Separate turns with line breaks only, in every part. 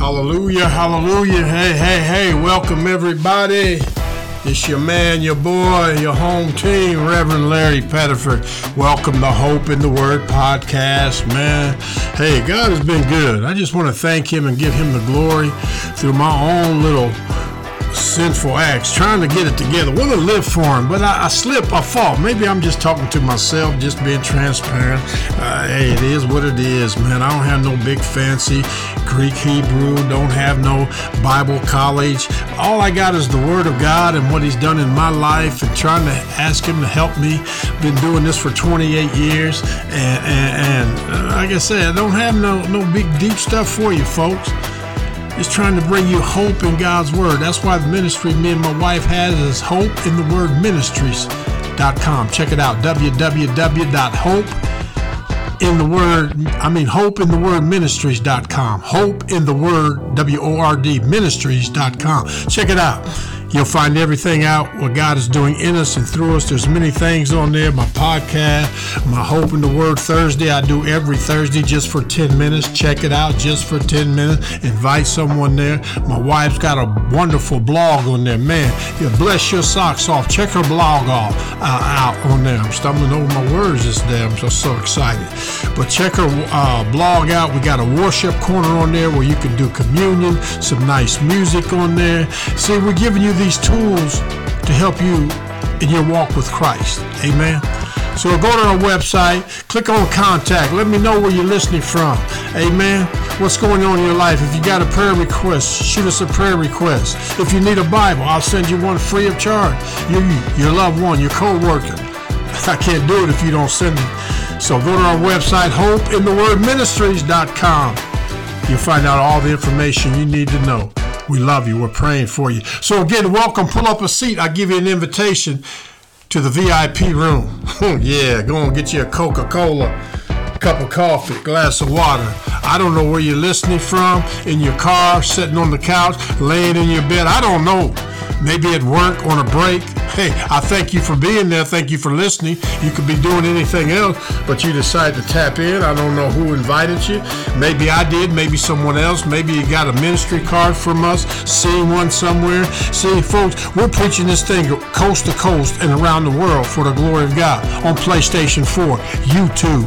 Hallelujah, hallelujah. Hey, hey, hey, welcome everybody. It's your man, your boy, your home team, Reverend Larry Pettiford. Welcome to Hope in the Word podcast, man. Hey, God has been good. I just want to thank Him and give Him the glory through my own little sinful acts, trying to get it together. Want to live for Him, but I, I slip, I fall. Maybe I'm just talking to myself, just being transparent. Uh, hey, it is what it is, man. I don't have no big fancy Greek, Hebrew, don't have no Bible college. All I got is the Word of God and what He's done in my life, and trying to ask Him to help me. Been doing this for 28 years, and, and, and uh, like I said, I don't have no no big deep stuff for you, folks is trying to bring you hope in God's Word. That's why the ministry me and my wife has is Hope in the Word Ministries.com. Check it out, www.hope in the word i mean hope in the word ministries.com hope in the word w-o-r-d ministries.com check it out You'll find everything out what God is doing in us and through us. There's many things on there. My podcast, my Hope in the Word Thursday, I do every Thursday just for 10 minutes. Check it out just for 10 minutes. Invite someone there. My wife's got a wonderful blog on there. Man, you bless your socks off. Check her blog off, uh, out on there. I'm stumbling over my words this day. I'm just so excited. But check her uh, blog out. We got a worship corner on there where you can do communion, some nice music on there. See, we're giving you these tools to help you in your walk with Christ. Amen. So go to our website, click on contact. Let me know where you're listening from. Amen. What's going on in your life? If you got a prayer request, shoot us a prayer request. If you need a Bible, I'll send you one free of charge. Your, your loved one, your co-worker. I can't do it if you don't send it. So go to our website, hopeinthewordministries.com. You'll find out all the information you need to know. We love you. We're praying for you. So again, welcome. Pull up a seat. I give you an invitation to the VIP room. Oh, yeah, go and get you a Coca-Cola, cup of coffee, glass of water. I don't know where you're listening from, in your car, sitting on the couch, laying in your bed. I don't know. Maybe at work on a break. Hey, I thank you for being there. Thank you for listening. You could be doing anything else, but you decided to tap in. I don't know who invited you. Maybe I did. Maybe someone else. Maybe you got a ministry card from us, seen one somewhere. See, folks, we're preaching this thing coast to coast and around the world for the glory of God on PlayStation 4, YouTube,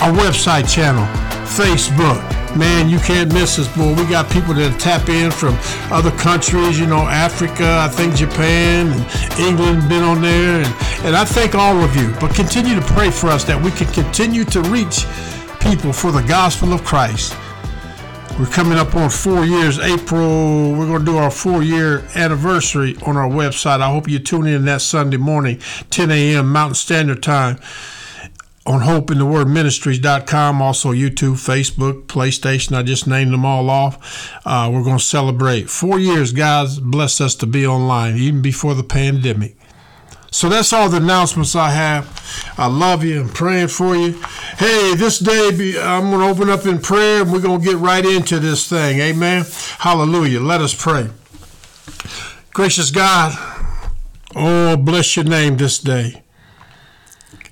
our website channel, Facebook. Man, you can't miss us, boy. We got people that tap in from other countries, you know, Africa, I think Japan and England been on there. And, and I thank all of you. But continue to pray for us that we can continue to reach people for the gospel of Christ. We're coming up on four years. April, we're going to do our four year anniversary on our website. I hope you tune in that Sunday morning, 10 a.m. Mountain Standard Time on hopeinthewordministries.com, also YouTube, Facebook, PlayStation. I just named them all off. Uh, we're going to celebrate four years. God's blessed us to be online, even before the pandemic. So that's all the announcements I have. I love you. I'm praying for you. Hey, this day I'm going to open up in prayer and we're going to get right into this thing. Amen. Hallelujah. Let us pray. Gracious God, oh, bless your name this day.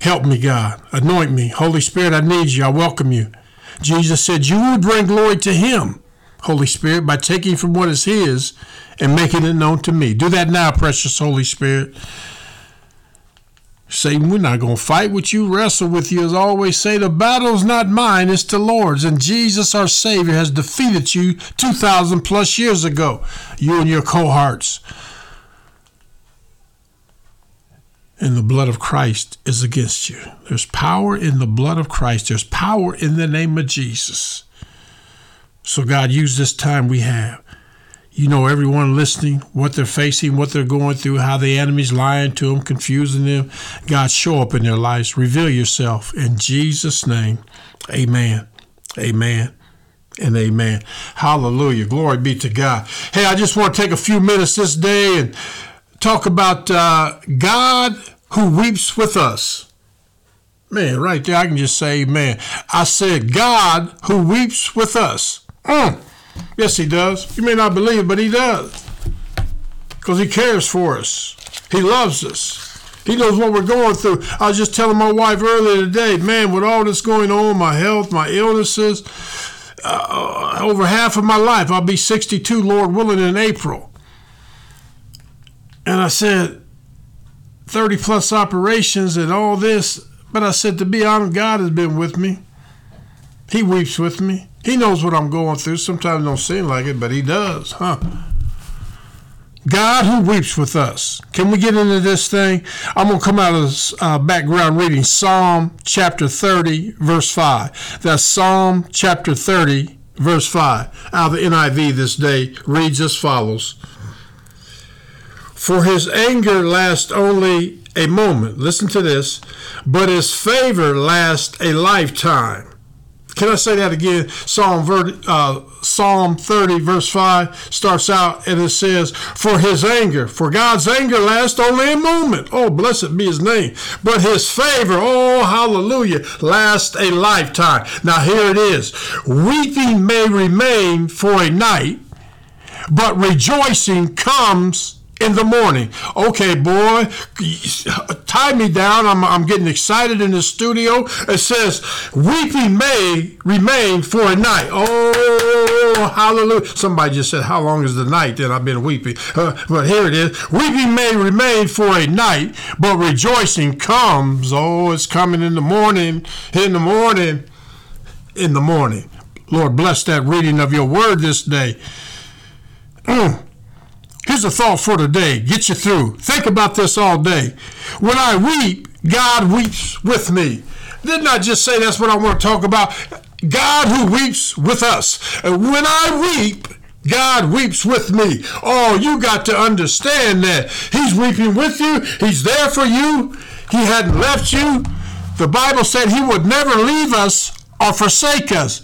Help me, God. Anoint me. Holy Spirit, I need you. I welcome you. Jesus said you will bring glory to him, Holy Spirit, by taking from what is his and making it known to me. Do that now, precious Holy Spirit. Satan, we're not going to fight with you, wrestle with you. As I always say, the battle's not mine, it's the Lord's. And Jesus, our Savior, has defeated you 2,000 plus years ago, you and your cohorts. And the blood of Christ is against you. There's power in the blood of Christ. There's power in the name of Jesus. So, God, use this time we have. You know, everyone listening, what they're facing, what they're going through, how the enemy's lying to them, confusing them. God, show up in their lives. Reveal yourself. In Jesus' name, amen. Amen and amen. Hallelujah. Glory be to God. Hey, I just want to take a few minutes this day and talk about uh, God who weeps with us. Man, right there, I can just say, man, I said, God who weeps with us. Mm. Yes, He does. You may not believe it, but He does. Because He cares for us, He loves us. He knows what we're going through. I was just telling my wife earlier today, man, with all this going on, my health, my illnesses, uh, over half of my life. I'll be 62, Lord willing, in April. And I said, 30 plus operations and all this. But I said, to be honest, God has been with me. He weeps with me. He knows what I'm going through. Sometimes it don't seem like it, but he does, huh? God who weeps with us. Can we get into this thing? I'm going to come out of uh, background reading Psalm chapter 30, verse 5. That's Psalm chapter 30, verse 5. Out of the NIV this day reads as follows For his anger lasts only a moment. Listen to this. But his favor lasts a lifetime. Can I say that again? Psalm, uh, Psalm 30, verse 5 starts out and it says, For his anger, for God's anger lasts only a moment. Oh, blessed be his name. But his favor, oh, hallelujah, lasts a lifetime. Now, here it is Weeping may remain for a night, but rejoicing comes in the morning. Okay, boy, tie me down. I'm, I'm getting excited in the studio. It says, Weeping may remain for a night. Oh, hallelujah. Somebody just said, How long is the night that I've been weeping? Uh, but here it is Weeping may remain for a night, but rejoicing comes. Oh, it's coming in the morning. In the morning. In the morning. Lord, bless that reading of your word this day. Here's a thought for today. Get you through. Think about this all day. When I weep, God weeps with me. Didn't I just say that's what I want to talk about? God who weeps with us. When I weep, God weeps with me. Oh, you got to understand that. He's weeping with you. He's there for you. He hadn't left you. The Bible said he would never leave us or forsake us.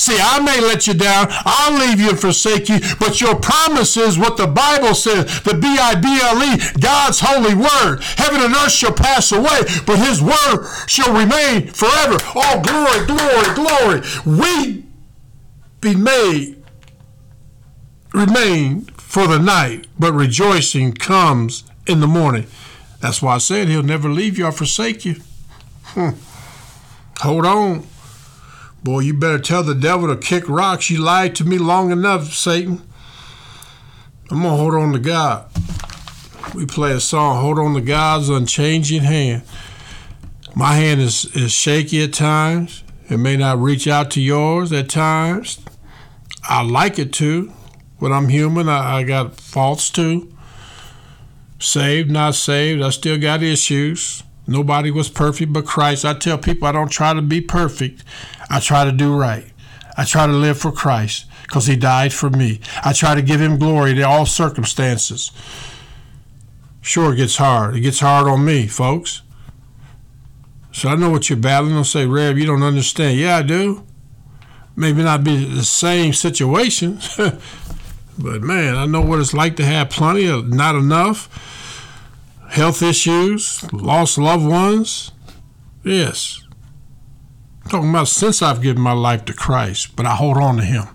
See, I may let you down, I'll leave you and forsake you, but your promise is what the Bible says, the B I B L E, God's holy word. Heaven and earth shall pass away, but his word shall remain forever. Oh, glory, glory, glory. We be made remain for the night, but rejoicing comes in the morning. That's why I said he'll never leave you or forsake you. Hmm. Hold on. Boy, you better tell the devil to kick rocks. You lied to me long enough, Satan. I'm going to hold on to God. We play a song, Hold On to God's Unchanging Hand. My hand is, is shaky at times. It may not reach out to yours at times. I like it to. When I'm human, I, I got faults too. Saved, not saved, I still got issues. Nobody was perfect but Christ. I tell people I don't try to be perfect. I try to do right. I try to live for Christ because he died for me. I try to give him glory in all circumstances. Sure, it gets hard. It gets hard on me, folks. So I know what you're battling. I'll say, Rev, you don't understand. Yeah, I do. Maybe not be the same situation, but man, I know what it's like to have plenty of not enough health issues, lost loved ones. Yes. Talking about since I've given my life to Christ, but I hold on to Him.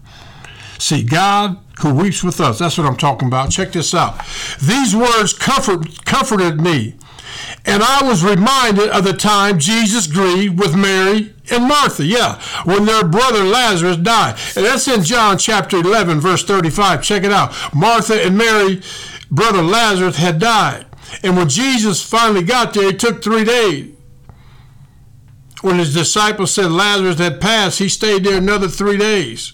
See, God who weeps with us, that's what I'm talking about. Check this out. These words comfort, comforted me, and I was reminded of the time Jesus grieved with Mary and Martha, yeah, when their brother Lazarus died. And that's in John chapter 11, verse 35. Check it out. Martha and Mary, brother Lazarus, had died. And when Jesus finally got there, it took three days. When his disciples said Lazarus had passed, he stayed there another three days.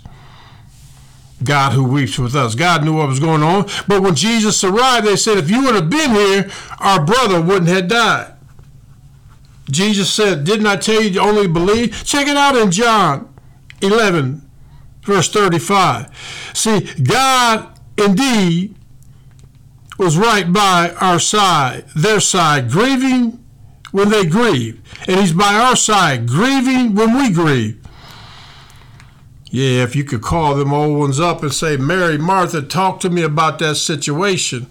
God who weeps with us. God knew what was going on. But when Jesus arrived, they said, if you would have been here, our brother wouldn't have died. Jesus said, Didn't I tell you to only believe? Check it out in John 11, verse 35. See, God indeed was right by our side, their side, grieving when they grieve. And He's by our side, grieving when we grieve. Yeah, if you could call them old ones up and say, Mary, Martha, talk to me about that situation.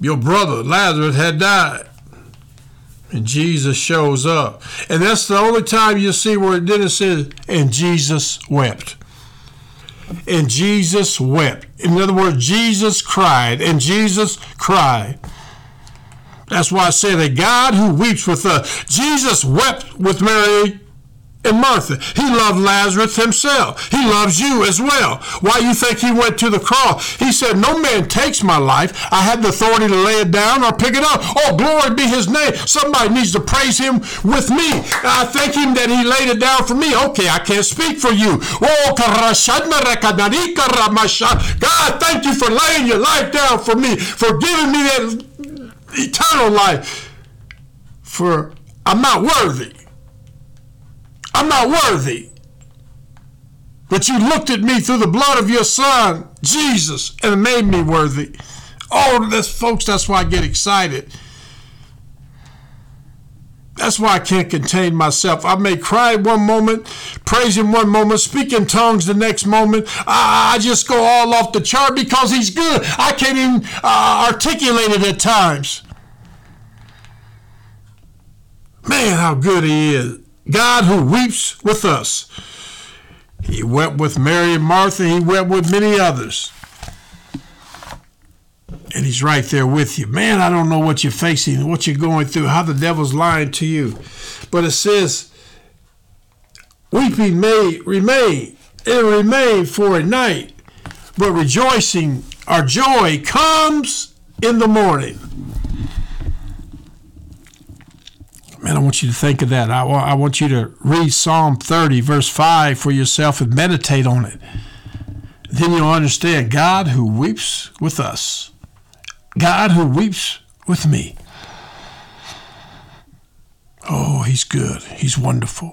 Your brother, Lazarus, had died. And Jesus shows up. And that's the only time you see where it didn't say, and Jesus wept and Jesus wept. In other words, Jesus cried, and Jesus cried. That's why I say that God who weeps with us. Jesus wept with Mary and Martha. He loved Lazarus himself. He loves you as well. Why you think he went to the cross? He said, No man takes my life. I have the authority to lay it down or pick it up. Oh, glory be his name. Somebody needs to praise him with me. I thank him that he laid it down for me. Okay, I can't speak for you. Oh, God, thank you for laying your life down for me, for giving me that eternal life. For I'm not worthy. I'm not worthy. But you looked at me through the blood of your son, Jesus, and made me worthy. Oh, that's folks, that's why I get excited. That's why I can't contain myself. I may cry one moment, praise Him one moment, speak in tongues the next moment. I, I just go all off the chart because He's good. I can't even uh, articulate it at times. Man, how good He is. God who weeps with us. He wept with Mary and Martha, He wept with many others. And He's right there with you. Man, I don't know what you're facing, what you're going through, how the devil's lying to you. But it says, Weeping may remain, it remain for a night, but rejoicing, our joy comes in the morning. Man, I want you to think of that. I, I want you to read Psalm 30, verse 5 for yourself and meditate on it. Then you'll understand God who weeps with us, God who weeps with me. Oh, He's good. He's wonderful.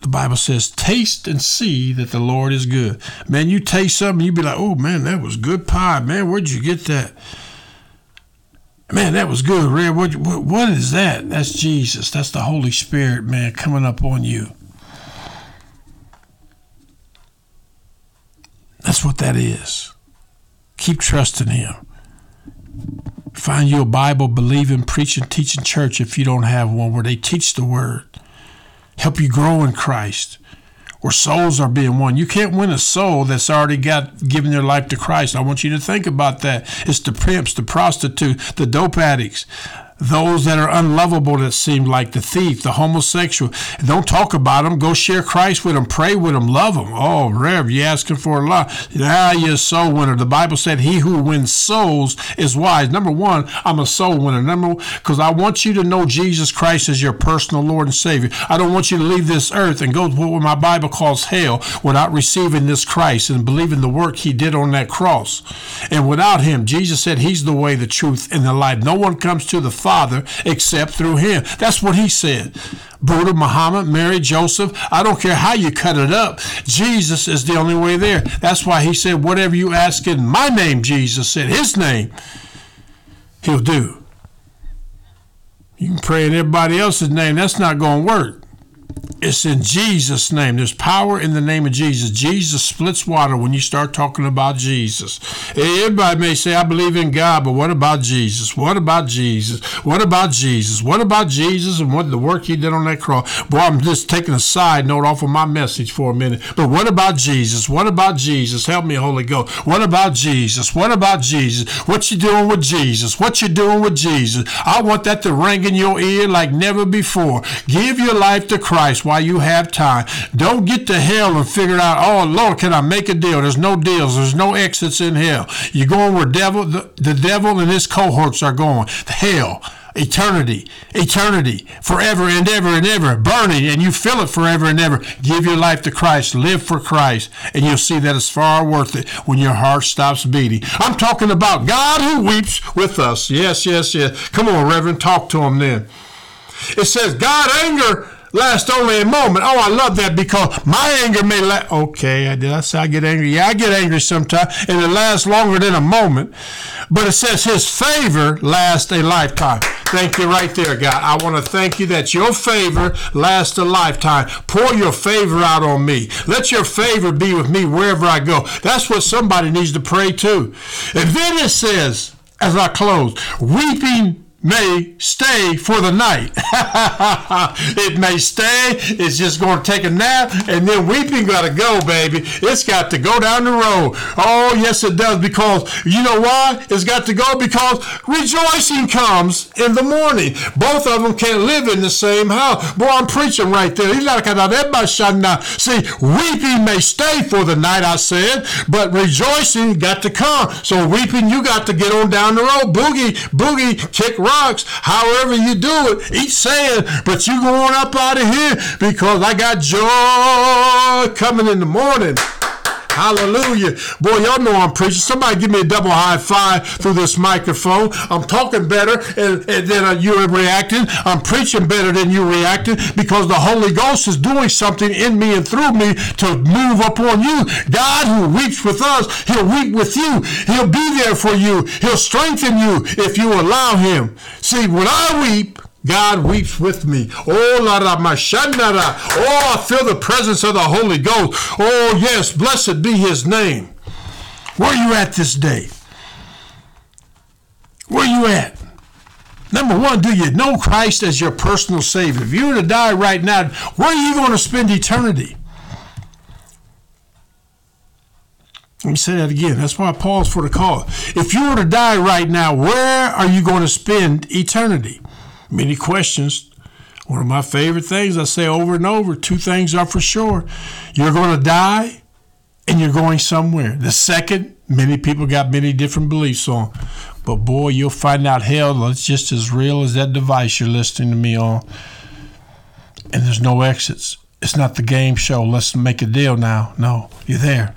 The Bible says, taste and see that the Lord is good. Man, you taste something, you be like, oh, man, that was good pie. Man, where'd you get that? Man, that was good, Red. What, what, what is that? That's Jesus. That's the Holy Spirit, man, coming up on you. That's what that is. Keep trusting Him. Find you a Bible believing, preaching, teaching church if you don't have one where they teach the Word. Help you grow in Christ where souls are being won. You can't win a soul that's already got given their life to Christ. I want you to think about that. It's the pimps, the prostitutes, the dope addicts, those that are unlovable that seem like the thief, the homosexual. Don't talk about them. Go share Christ with them. Pray with them. Love them. Oh, Rev, you asking for a lot. Ah, you're a soul winner. The Bible said he who wins souls is wise. Number one, I'm a soul winner. Number one, because I want you to know Jesus Christ as your personal Lord and Savior. I don't want you to leave this earth and go to what my Bible calls hell without receiving this Christ and believing the work he did on that cross. And without him, Jesus said he's the way, the truth, and the life. No one comes to the Father except through him. That's what he said. Buddha, Muhammad, Mary, Joseph, I don't care how you cut it up. Jesus is the only way there. That's why he said, whatever you ask in my name, Jesus said, his name, he'll do. You can pray in everybody else's name. That's not going to work. It's in Jesus' name. There's power in the name of Jesus. Jesus splits water when you start talking about Jesus. Everybody may say, I believe in God, but what about Jesus? What about Jesus? What about Jesus? What about Jesus and what the work he did on that cross? Boy, I'm just taking a side note off of my message for a minute. But what about Jesus? What about Jesus? Help me, Holy Ghost. What about Jesus? What about Jesus? What you doing with Jesus? What you doing with Jesus? I want that to ring in your ear like never before. Give your life to Christ while you have time. Don't get to hell and figure out, oh Lord, can I make a deal? There's no deals. There's no exits in hell. You're going where devil, the, the devil and his cohorts are going. Hell eternity, eternity, forever and ever and ever, burning, and you feel it forever and ever. Give your life to Christ, live for Christ, and you'll see that it's far worth it when your heart stops beating. I'm talking about God who weeps with us. Yes, yes, yes. Come on, Reverend, talk to him then. It says, God anger last only a moment. Oh, I love that because my anger may last. Okay, I did I say I get angry? Yeah, I get angry sometimes, and it lasts longer than a moment. But it says His favor lasts a lifetime. Thank you right there, God. I want to thank you that your favor lasts a lifetime. Pour your favor out on me. Let your favor be with me wherever I go. That's what somebody needs to pray to. And then it says, as I close, weeping may stay for the night. it may stay. It's just going to take a nap, and then weeping got to go, baby. It's got to go down the road. Oh, yes, it does. Because you know why? It's got to go because rejoicing comes in the morning. Both of them can't live in the same house. Boy, I'm preaching right there. See, weeping may stay for the night, I said, but rejoicing got to come. So weeping, you got to get on down the road. Boogie, boogie, kick rock however you do it, each saying, but you going up out of here because I got joy coming in the morning. Hallelujah. Boy, y'all know I'm preaching. Somebody give me a double high five through this microphone. I'm talking better and, and then uh, you're reacting. I'm preaching better than you're reacting because the Holy Ghost is doing something in me and through me to move upon you. God who weeps with us, he'll weep with you. He'll be there for you. He'll strengthen you if you allow him. See, when I weep, God weeps with me. Oh, la la mashandara. Oh, I feel the presence of the Holy Ghost. Oh, yes, blessed be his name. Where are you at this day? Where are you at? Number one, do you know Christ as your personal Savior? If you were to die right now, where are you going to spend eternity? Let me say that again. That's why I paused for the call. If you were to die right now, where are you going to spend eternity? Many questions. One of my favorite things I say over and over two things are for sure. You're going to die and you're going somewhere. The second, many people got many different beliefs on. But boy, you'll find out hell is just as real as that device you're listening to me on. And there's no exits. It's not the game show. Let's make a deal now. No, you're there.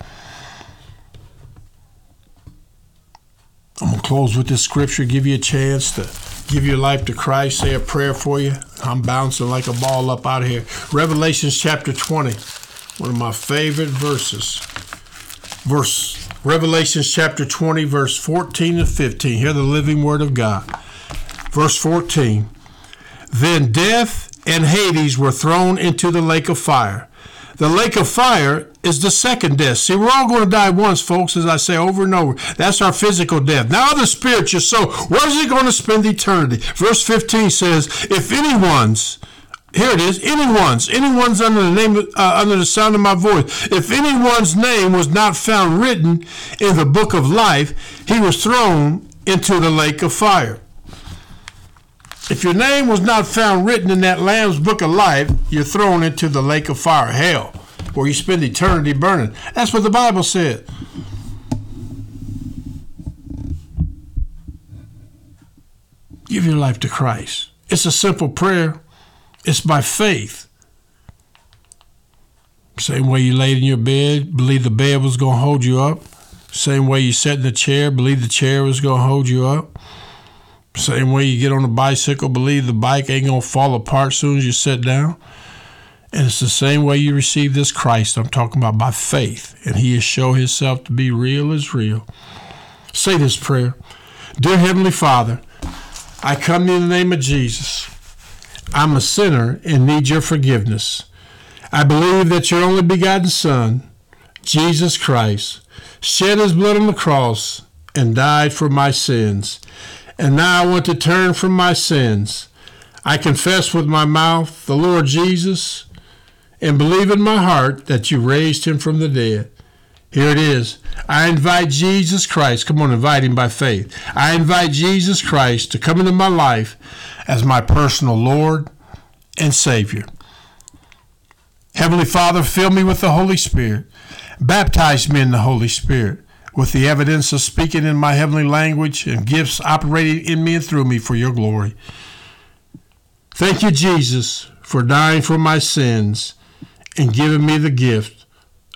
I'm going to close with this scripture, give you a chance to give your life to Christ, say a prayer for you. I'm bouncing like a ball up out of here. Revelations chapter 20, one of my favorite verses. Verse Revelations chapter 20, verse 14 and 15. Hear the living word of God. Verse 14. Then death and Hades were thrown into the lake of fire. The lake of fire is the second death. See, we're all going to die once, folks, as I say over and over. That's our physical death. Now, the spiritual soul, where is it going to spend eternity? Verse 15 says, If anyone's here it is. Anyone's, anyone's under the name, uh, under the sound of my voice. If anyone's name was not found written in the book of life, he was thrown into the lake of fire. If your name was not found written in that Lamb's book of life, you're thrown into the lake of fire, hell, where you spend eternity burning. That's what the Bible said. Give your life to Christ. It's a simple prayer. It's by faith. Same way you laid in your bed, believe the bed was going to hold you up. Same way you sat in the chair, believe the chair was going to hold you up. Same way you get on a bicycle, believe the bike ain't going to fall apart as soon as you sit down. And it's the same way you receive this Christ I'm talking about by faith. And he has shown himself to be real as real. Say this prayer Dear Heavenly Father, I come in the name of Jesus. I'm a sinner and need your forgiveness. I believe that your only begotten Son, Jesus Christ, shed his blood on the cross and died for my sins and now I want to turn from my sins. I confess with my mouth the Lord Jesus and believe in my heart that you raised him from the dead. Here it is. I invite Jesus Christ. Come on, invite him by faith. I invite Jesus Christ to come into my life as my personal Lord and Savior. Heavenly Father, fill me with the Holy Spirit. Baptize me in the Holy Spirit with the evidence of speaking in my heavenly language and gifts operating in me and through me for your glory. Thank you, Jesus, for dying for my sins and giving me the gift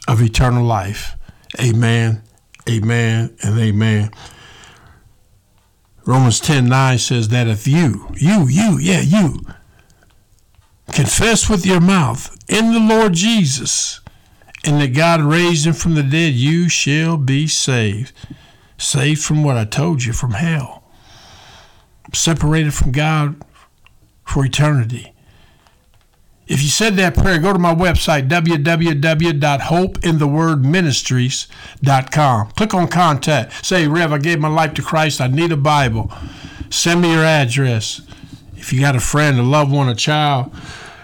of eternal life. Amen, amen, and amen. Romans 10 9 says that if you, you, you, yeah, you, confess with your mouth in the Lord Jesus and that God raised him from the dead, you shall be saved. Saved from what I told you, from hell. Separated from God for eternity. If you said that prayer, go to my website, www.hopeinthewordministries.com. Click on contact. Say, Rev, I gave my life to Christ. I need a Bible. Send me your address. If you got a friend, a loved one, a child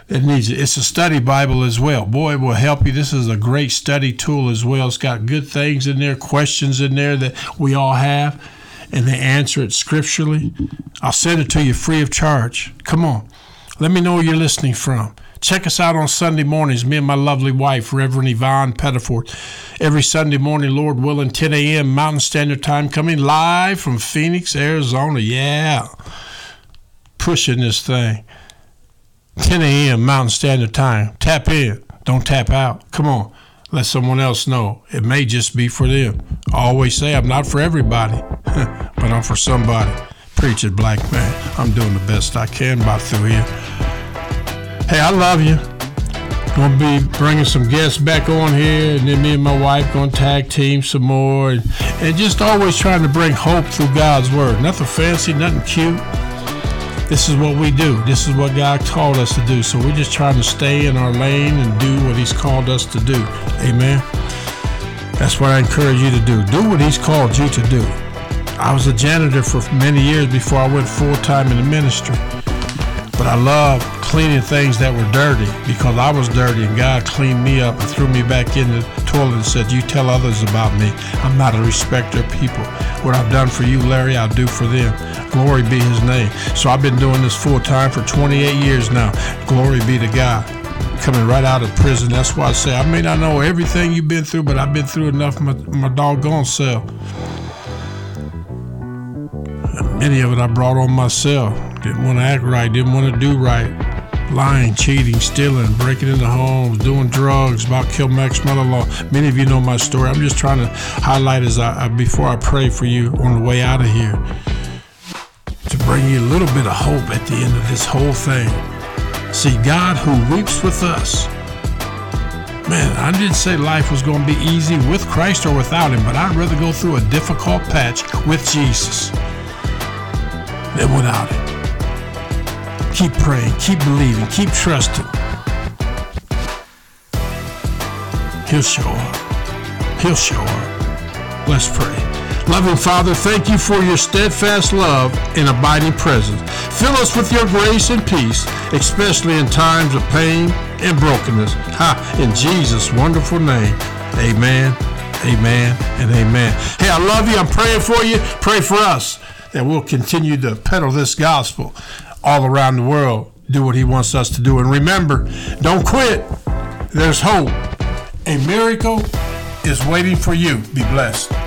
that needs it, it's a study Bible as well. Boy, it will help you. This is a great study tool as well. It's got good things in there, questions in there that we all have, and they answer it scripturally. I'll send it to you free of charge. Come on. Let me know where you're listening from. Check us out on Sunday mornings, me and my lovely wife, Reverend Yvonne Pettiford. Every Sunday morning, Lord willing, 10 a.m. Mountain Standard Time, coming live from Phoenix, Arizona. Yeah. Pushing this thing. 10 a.m. Mountain Standard Time. Tap in. Don't tap out. Come on. Let someone else know. It may just be for them. I always say I'm not for everybody, but I'm for somebody. Preach it, black man. I'm doing the best I can by through here. Hey, I love you. Gonna be bringing some guests back on here, and then me and my wife gonna tag team some more, and, and just always trying to bring hope through God's word. Nothing fancy, nothing cute. This is what we do. This is what God called us to do. So we're just trying to stay in our lane and do what He's called us to do. Amen. That's what I encourage you to do. Do what He's called you to do. I was a janitor for many years before I went full time in the ministry. But I love cleaning things that were dirty because I was dirty and God cleaned me up and threw me back in the toilet and said, You tell others about me. I'm not a respecter of people. What I've done for you, Larry, I'll do for them. Glory be his name. So I've been doing this full time for 28 years now. Glory be to God. Coming right out of prison. That's why I say I may not know everything you've been through, but I've been through enough my, my doggone self. Many of it I brought on myself. Didn't want to act right, didn't want to do right. Lying, cheating, stealing, breaking into homes, doing drugs, about kill Max mother-in-law. Many of you know my story. I'm just trying to highlight as I before I pray for you on the way out of here to bring you a little bit of hope at the end of this whole thing. See, God who weeps with us. Man, I didn't say life was going to be easy with Christ or without Him, but I'd rather go through a difficult patch with Jesus than without it. Keep praying, keep believing, keep trusting. He'll show up. He'll show up. Let's pray. Loving Father, thank you for your steadfast love and abiding presence. Fill us with your grace and peace, especially in times of pain and brokenness. Ha, in Jesus' wonderful name. Amen, amen, and amen. Hey, I love you. I'm praying for you. Pray for us that we'll continue to peddle this gospel all around the world, do what He wants us to do. And remember, don't quit. There's hope. A miracle is waiting for you. Be blessed.